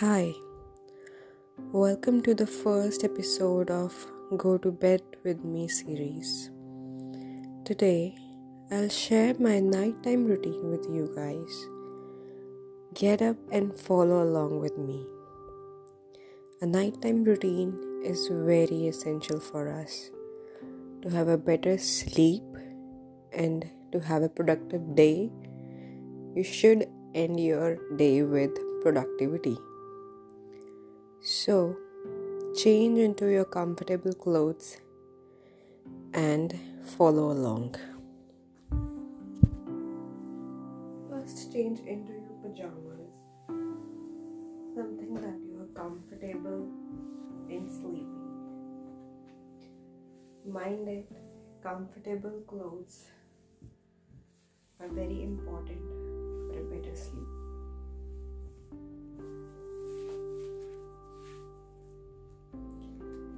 Hi, welcome to the first episode of Go to Bed with Me series. Today, I'll share my nighttime routine with you guys. Get up and follow along with me. A nighttime routine is very essential for us to have a better sleep and to have a productive day. You should end your day with productivity. So, change into your comfortable clothes and follow along. First, change into your pajamas, something that you are comfortable in sleeping. Mind it, comfortable clothes are very important for a better sleep.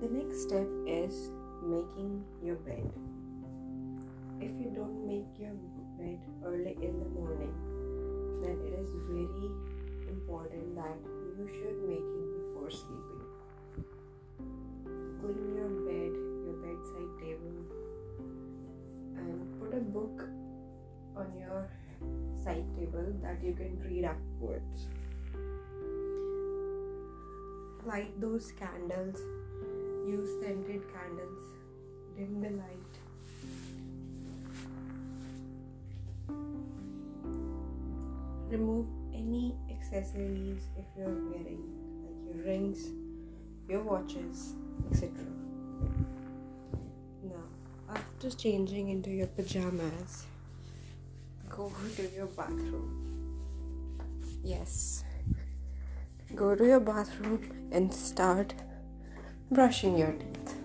The next step is making your bed. If you don't make your bed early in the morning, then it is very important that you should make it before sleeping. Clean your bed, your bedside table, and put a book on your side table that you can read upwards. Light those candles use scented candles, dim the light. Remove any accessories if you're wearing, like your rings, your watches, etc. Now, after changing into your pajamas, go to your bathroom. Yes, go to your bathroom and start brushing your teeth.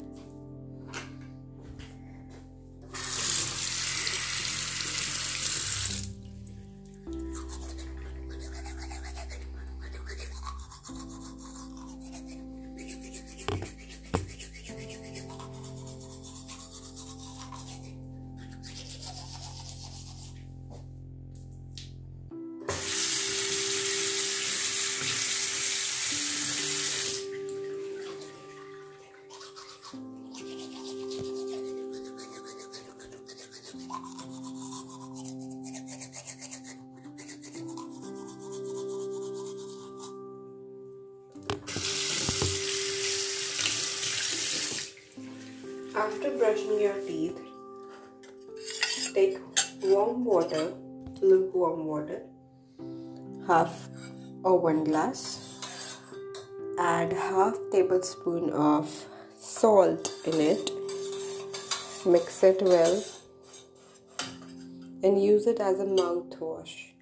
After brushing your teeth, take warm water, lukewarm water, half or one glass. Add half tablespoon of salt in it. Mix it well and use it as a mouthwash.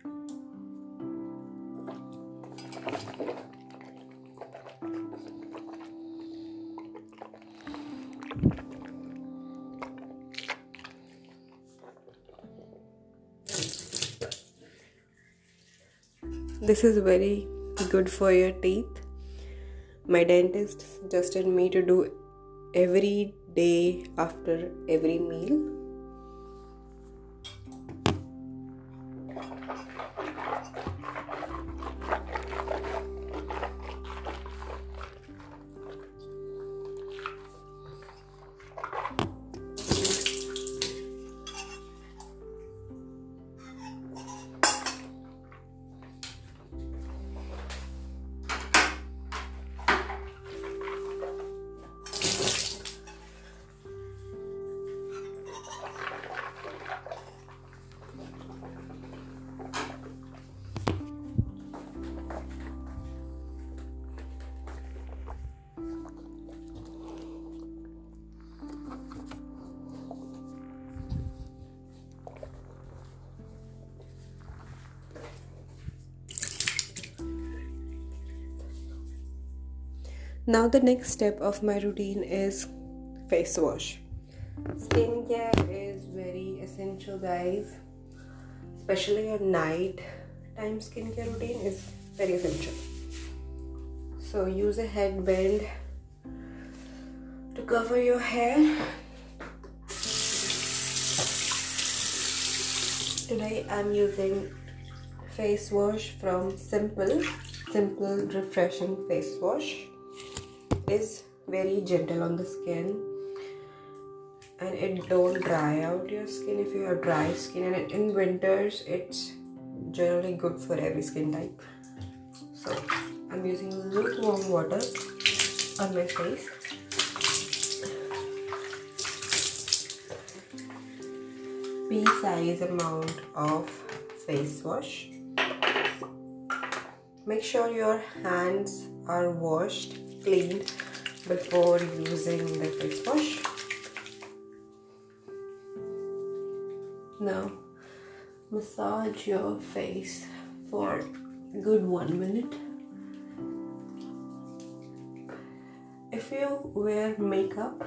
This is very good for your teeth. My dentist suggested me to do every day after every meal. Now, the next step of my routine is face wash. Skincare is very essential, guys, especially at night time skincare routine is very essential. So, use a headband to cover your hair. Today, I'm using face wash from Simple simple, refreshing face wash. Is very gentle on the skin and it don't dry out your skin if you have dry skin. And in winters it's generally good for every skin type. So i'm using lukewarm water on my face. Pea size amount of face wash. Make sure your hands are washed cleaned before using the face wash. Now massage your face for a good one minute. If you wear makeup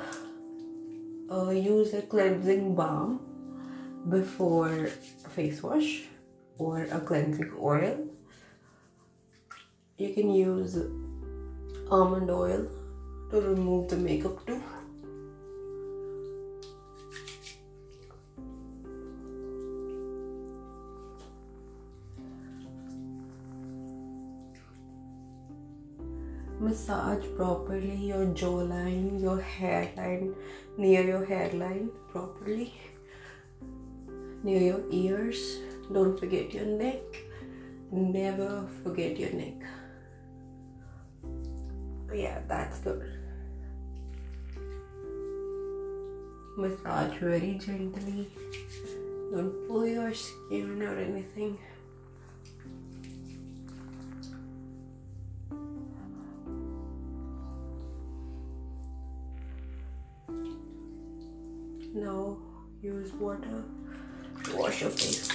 uh, use a cleansing balm before face wash or a cleansing oil. You can use almond oil remove the makeup too massage properly your jawline, your hairline, near your hairline properly, near your ears. Don't forget your neck. Never forget your neck. Yeah, that's good. Massage very gently. Don't pull your skin or anything. Now use water to wash your face.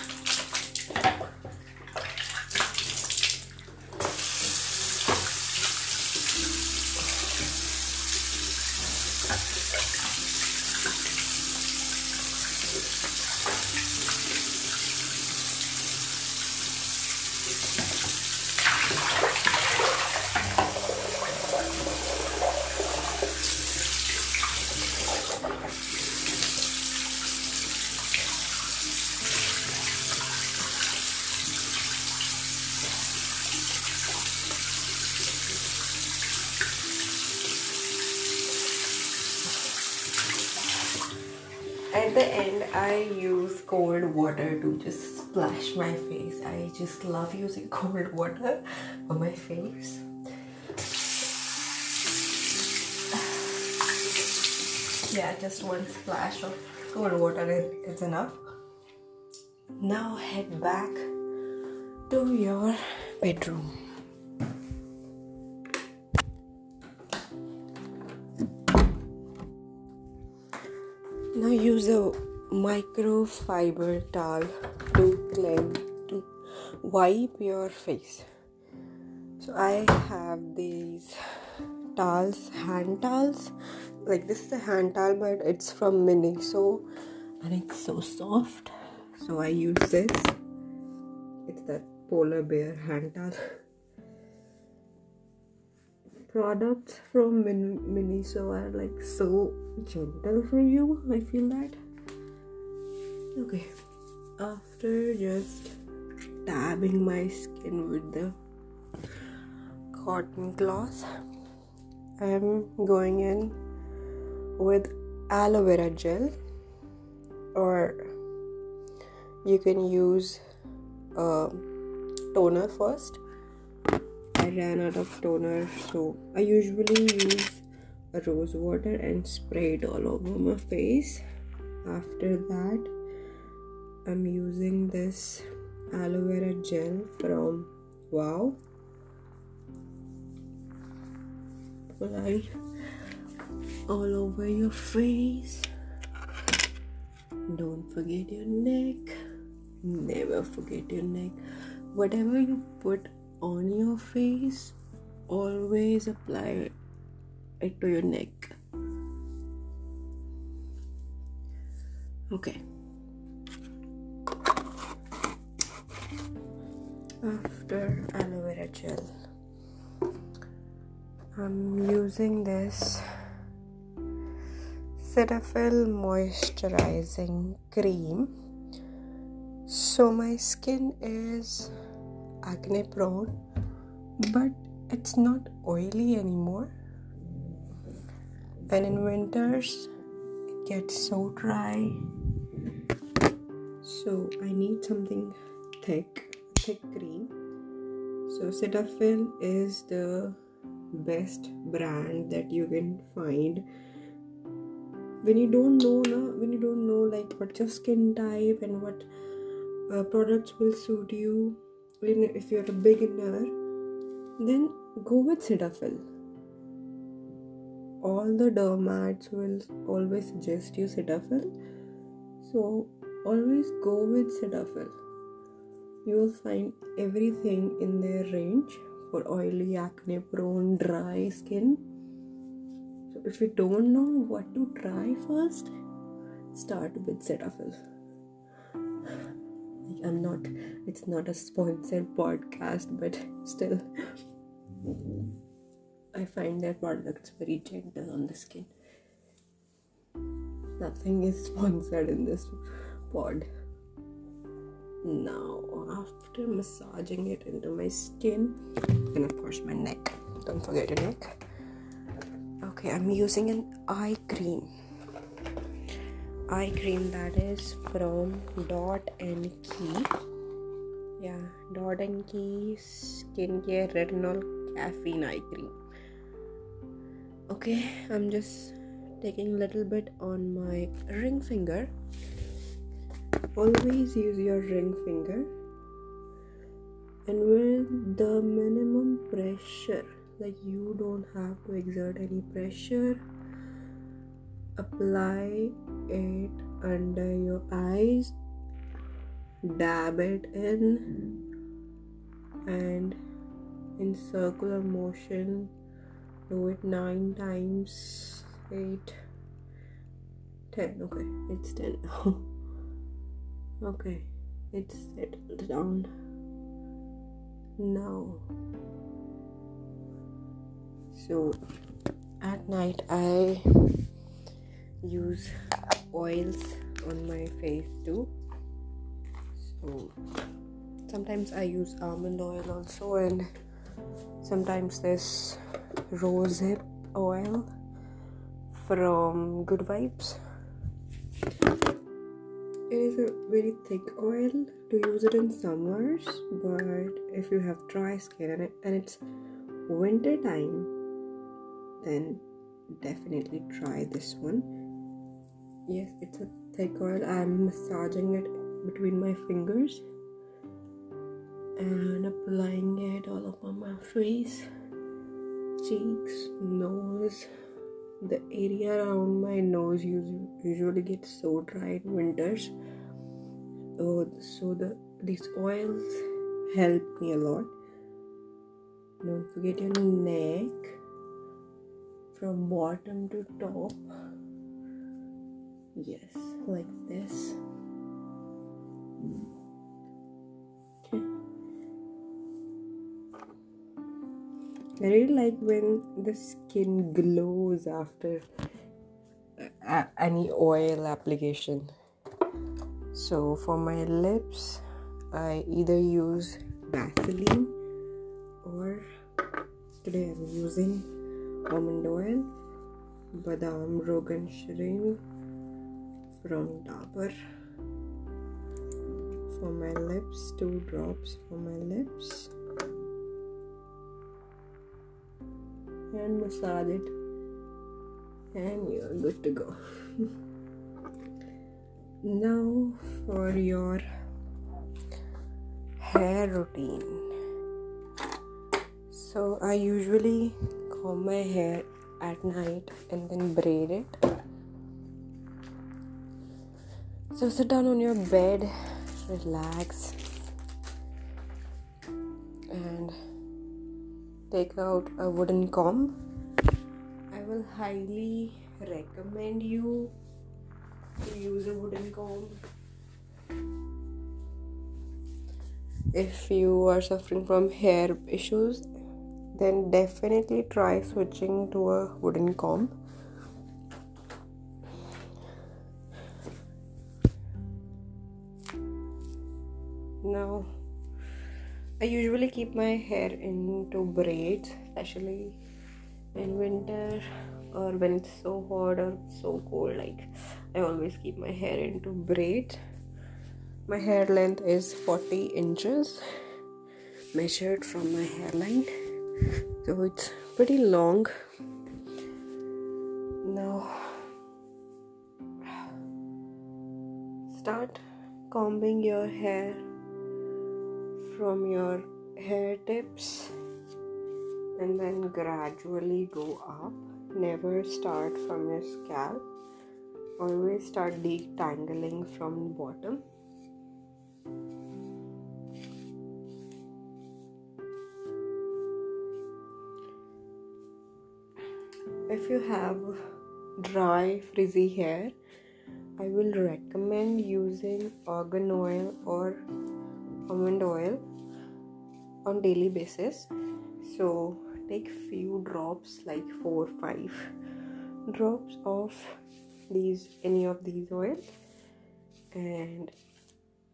At the end, I use cold water to just splash my face. I just love using cold water on my face. Yeah, just one splash of cold water is enough. Now head back to your bedroom. Now use a microfiber towel to cleanse to wipe your face. So I have these towels, hand towels. Like this is a hand towel, but it's from Miniso, and it's so soft. So I use this. It's that polar bear hand towel. Products from Min- Miniso are like so gentle for you. I feel that. Okay, after just dabbing my skin with the cotton cloth, I am going in with aloe vera gel, or you can use a toner first. I ran out of toner, so I usually use rose water and spray it all over my face. After that, I'm using this aloe vera gel from Wow. Apply all over your face. Don't forget your neck. Never forget your neck. Whatever you put on your face, always apply it to your neck. Okay. After aloe vera gel, I'm using this Cetaphil moisturizing cream. So my skin is acne prone but it's not oily anymore. And in winters, it gets so dry. So I need something thick, cream. So Cetaphil is the best brand that you can find. When you don't know no, when you don't know like what's your skin type and what uh, products will suit you if you're a beginner then go with Cetaphil. All the dermats will always suggest you Cetaphil. So always go with Cetaphil you will find everything in their range for oily acne prone dry skin so if you don't know what to try first start with Cetaphil I'm not, it's not a sponsored podcast, but still, I find their products very gentle on the skin. Nothing is sponsored in this pod. Now, after massaging it into my skin, and of course, my neck, don't forget your neck. Okay, I'm using an eye cream eye cream that is from Dot and Key. Yeah, Dot and Key skincare retinol caffeine eye cream. Okay, I'm just taking a little bit on my ring finger. Always use your ring finger and with the minimum pressure, like you don't have to exert any pressure apply it under your eyes dab it in and in circular motion do it nine times eight ten okay it's ten now okay. It's settled down. Now. So at night i use oils on my face too. So sometimes i use almond oil also and sometimes this rosehip oil from good vibes it is a very thick oil. To use it in summers but if you have dry skin and, it, and it's winter time then definitely try this one. Yes it's a thick oil. I'm massaging it between my fingers and applying it all over my face cheeks nose the area around my nose usually gets so dry in winters. Oh, so the these oils help me a lot. Don't forget your neck. From bottom to top. Yes like this I really like when the skin glows after uh, any oil application. So for my lips I either use Vaseline or today I'm using almond oil badam rogan shirin from Dabur. For my lips, two drops for my lips, and massage it, and you're good to go. now for your hair routine. So I usually comb my hair at night and then braid it so sit down on your bed, relax, and take out a wooden comb. I will highly recommend you to use a wooden comb. If you are suffering from hair issues, then definitely try switching to a wooden comb I usually keep my hair into braids, especially in winter or when it's so hot or so cold. Like, I always keep my hair into braids. My hair length is 40 inches, measured from my hairline, so it's pretty long. Now, start combing your hair from your hair tips and then gradually go up. Never start from your scalp. Always start detangling from the bottom. If you have dry, frizzy hair, I will recommend using argan oil or almond oil on daily basis. So take few drops like 4 5 drops of these any of these oils and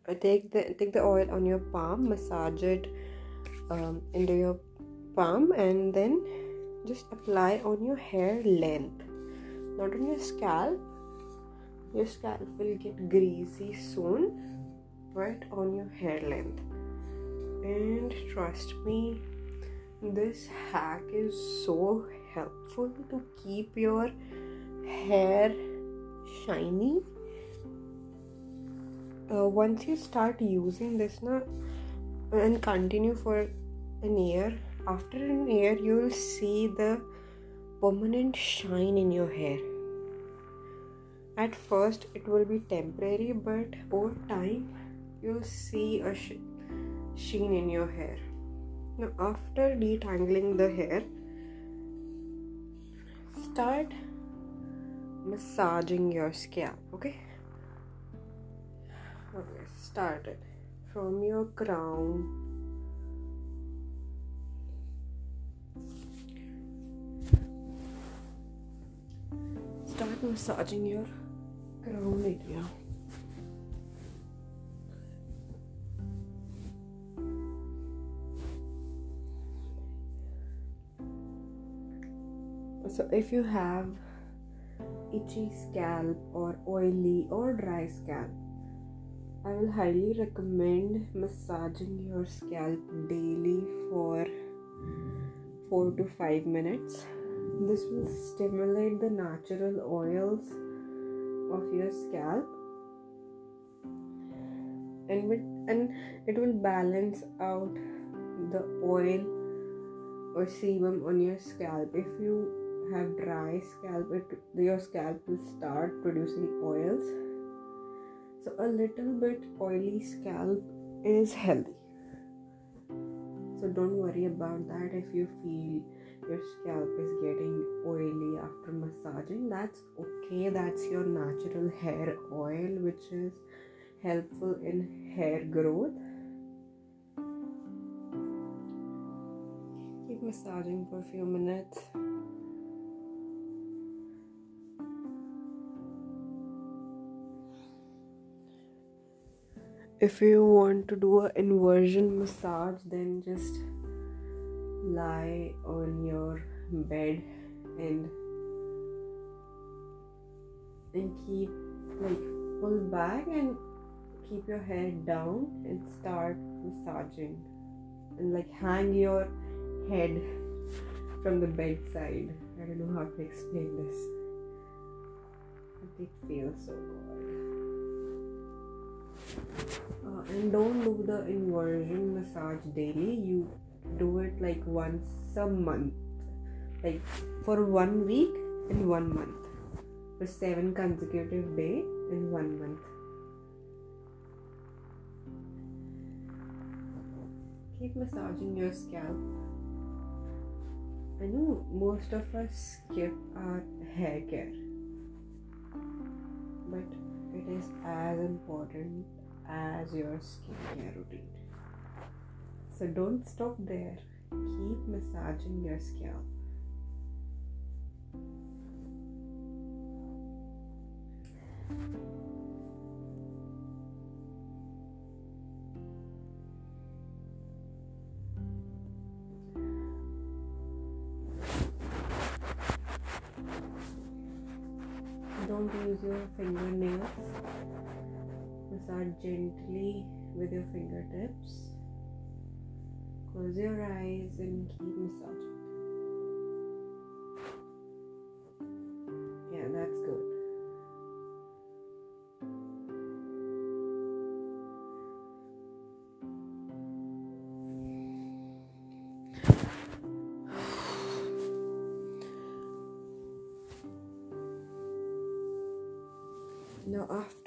uh, take the take the oil on your palm massage it um, into your palm and then just apply on your hair length. Not on your scalp. Your scalp will get greasy soon right on your hair length and trust me this hack is so helpful to keep your hair shiny. Uh, once you start using this now and continue for an year after an year you will see the permanent shine in your hair. At first it will be temporary but over time you'll see a sheen in your hair. Now, after detangling the hair, start massaging your scalp. Okay, okay, start it from your crown. Start massaging your crown area. So if you have itchy scalp or oily or dry scalp i will highly recommend massaging your scalp daily for 4 to 5 minutes. This will stimulate the natural oils of your scalp and with, and it will balance out the oil or sebum on your scalp. If you have dry scalp it your scalp will start producing oils. So a little bit oily scalp is healthy. So don't worry about that. If you feel your scalp is getting oily after massaging that's okay. That's your natural hair oil which is helpful in hair growth. Keep massaging for a few minutes if you want to do an inversion massage then just lie on your bed and and keep like pull back and keep your head down and start massaging. And like hang your head from the bedside. I don't know how to explain this. It feels so good uh, and don't do the inversion massage daily. You do it like once a month. Like for one week in one month. For seven consecutive day in one month. Keep massaging your scalp. I know most of us skip our hair care. But it is as important as your skincare routine. So don't stop there. Keep massaging your scalp. Don't use your fingernails. Massage gently with your fingertips. Close your eyes and keep massaging.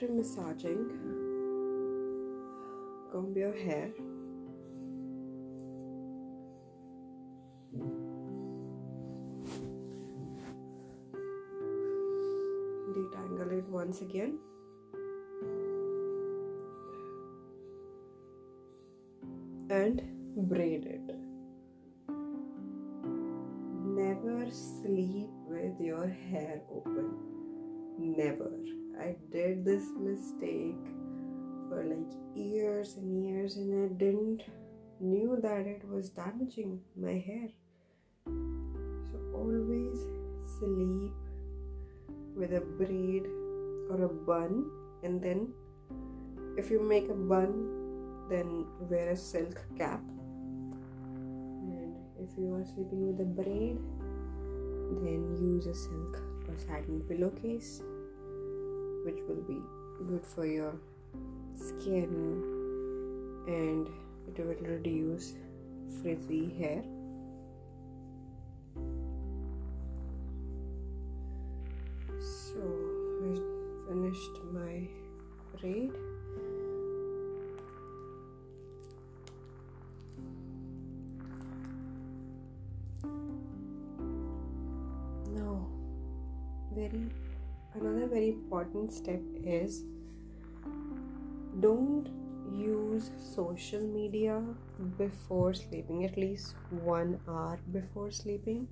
After massaging, comb your hair. Detangle it once again. That it was damaging my hair. So always sleep with a braid or a bun and then if you make a bun then wear a silk cap and if you are sleeping with a braid then use a silk or satin pillowcase which will be good for your skin and it will reduce frizzy hair. So I finished my braid. Now, very another very important step is don't use social media before sleeping at least one hour before sleeping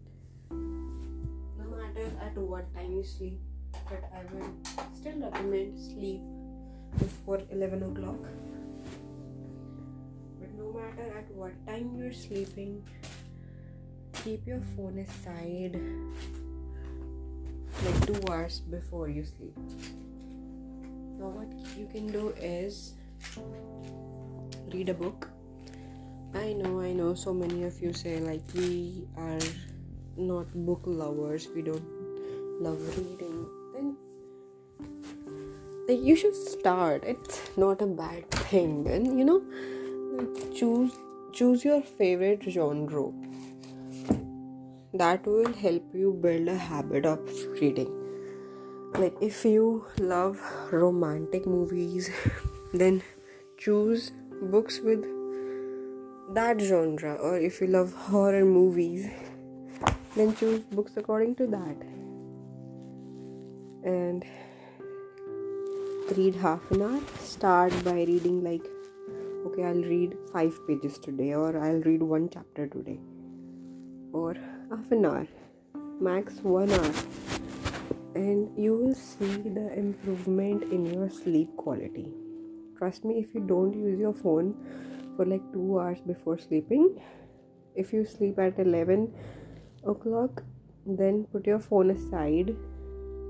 no matter at what time you sleep but i will still recommend sleep before 11 o'clock but no matter at what time you're sleeping keep your phone aside like two hours before you sleep. Now, what you can do is read a book. I know, I know, so many of you say like we are not book lovers, we don't love reading. Then, like, you should start. It's not a bad thing. And you know, choose choose your favorite genre that will help you build a habit of reading like if you love romantic movies then choose books with that genre or if you love horror movies then choose books according to that. And read half an hour. Start by reading like okay i'll read 5 pages today or i'll read one chapter today. Or half an hour, max one hour, and you will see the improvement in your sleep quality. Trust me, if you don't use your phone for like two hours before sleeping, if you sleep at 11 o'clock, then put your phone aside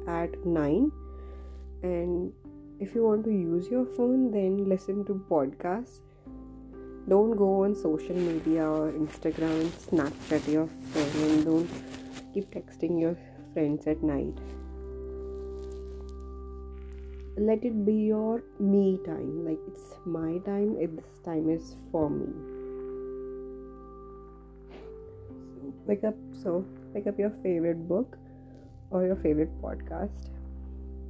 at 9 and if you want to use your phone then listen to podcasts. Don't go on social media or instagram and snapchat your phone. And don't keep texting your friends at night let it be your me time. Like it's my time this time is for me. So pick up so pick up your favorite book or your favorite podcast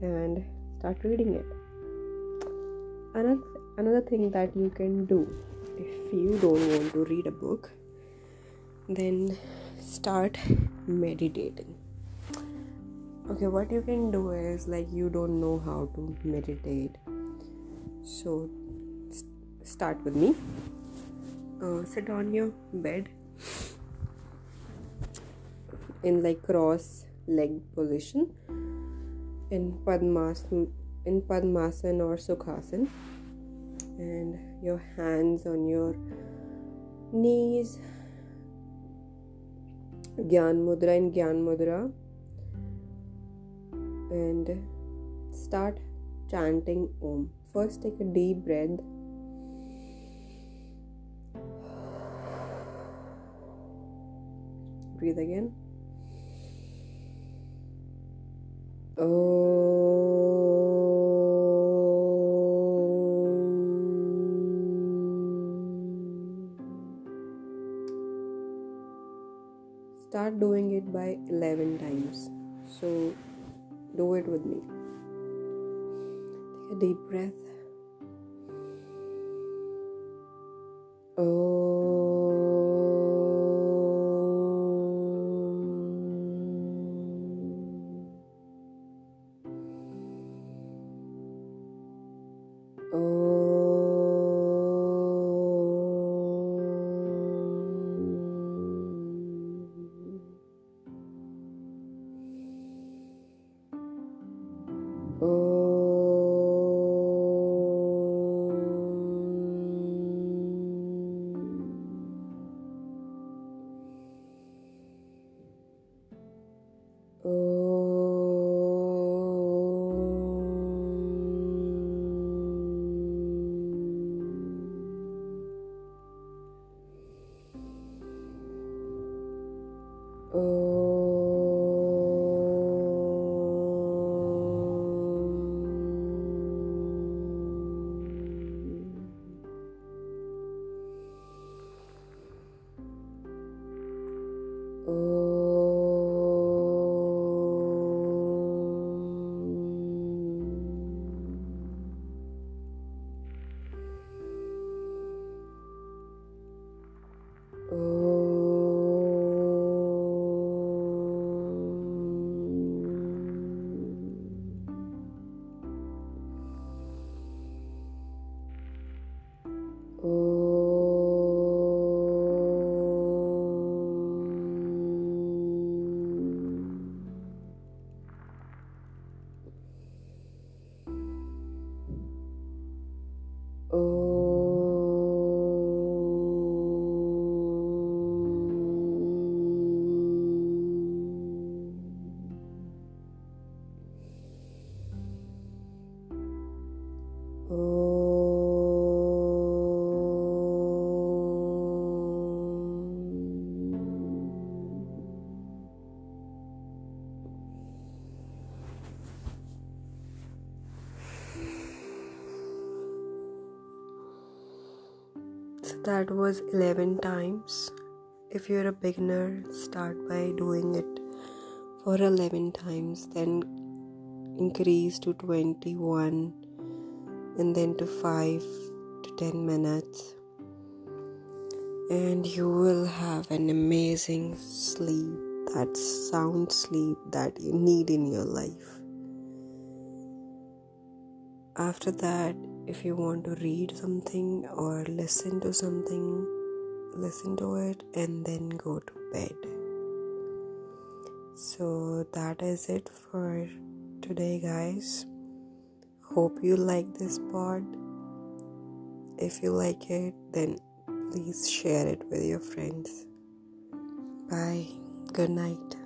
and start reading it. Another another thing that you can do if you don't want to read a book, then start meditating. Okay, what you can do is like you don't know how to meditate, so st- start with me. Uh, sit on your bed in like cross leg position in Padmasana, in Padmasana or Sukhasana and your hands on your knees. Gyan Mudra in Gyan Mudra and start chanting Om. First, take a deep breath. Breathe again. Start doing it by 11 times. So, do it with me. Take a deep breath. So that was 11 times. If you're a beginner, start by doing it for 11 times, then increase to 21, and then to 5 to 10 minutes. And you will have an amazing sleep, that sound sleep that you need in your life. After that, if you want to read something or listen to something, listen to it and then go to bed. So that is it for today, guys. Hope you like this pod. If you like it, then please share it with your friends. Bye. Good night.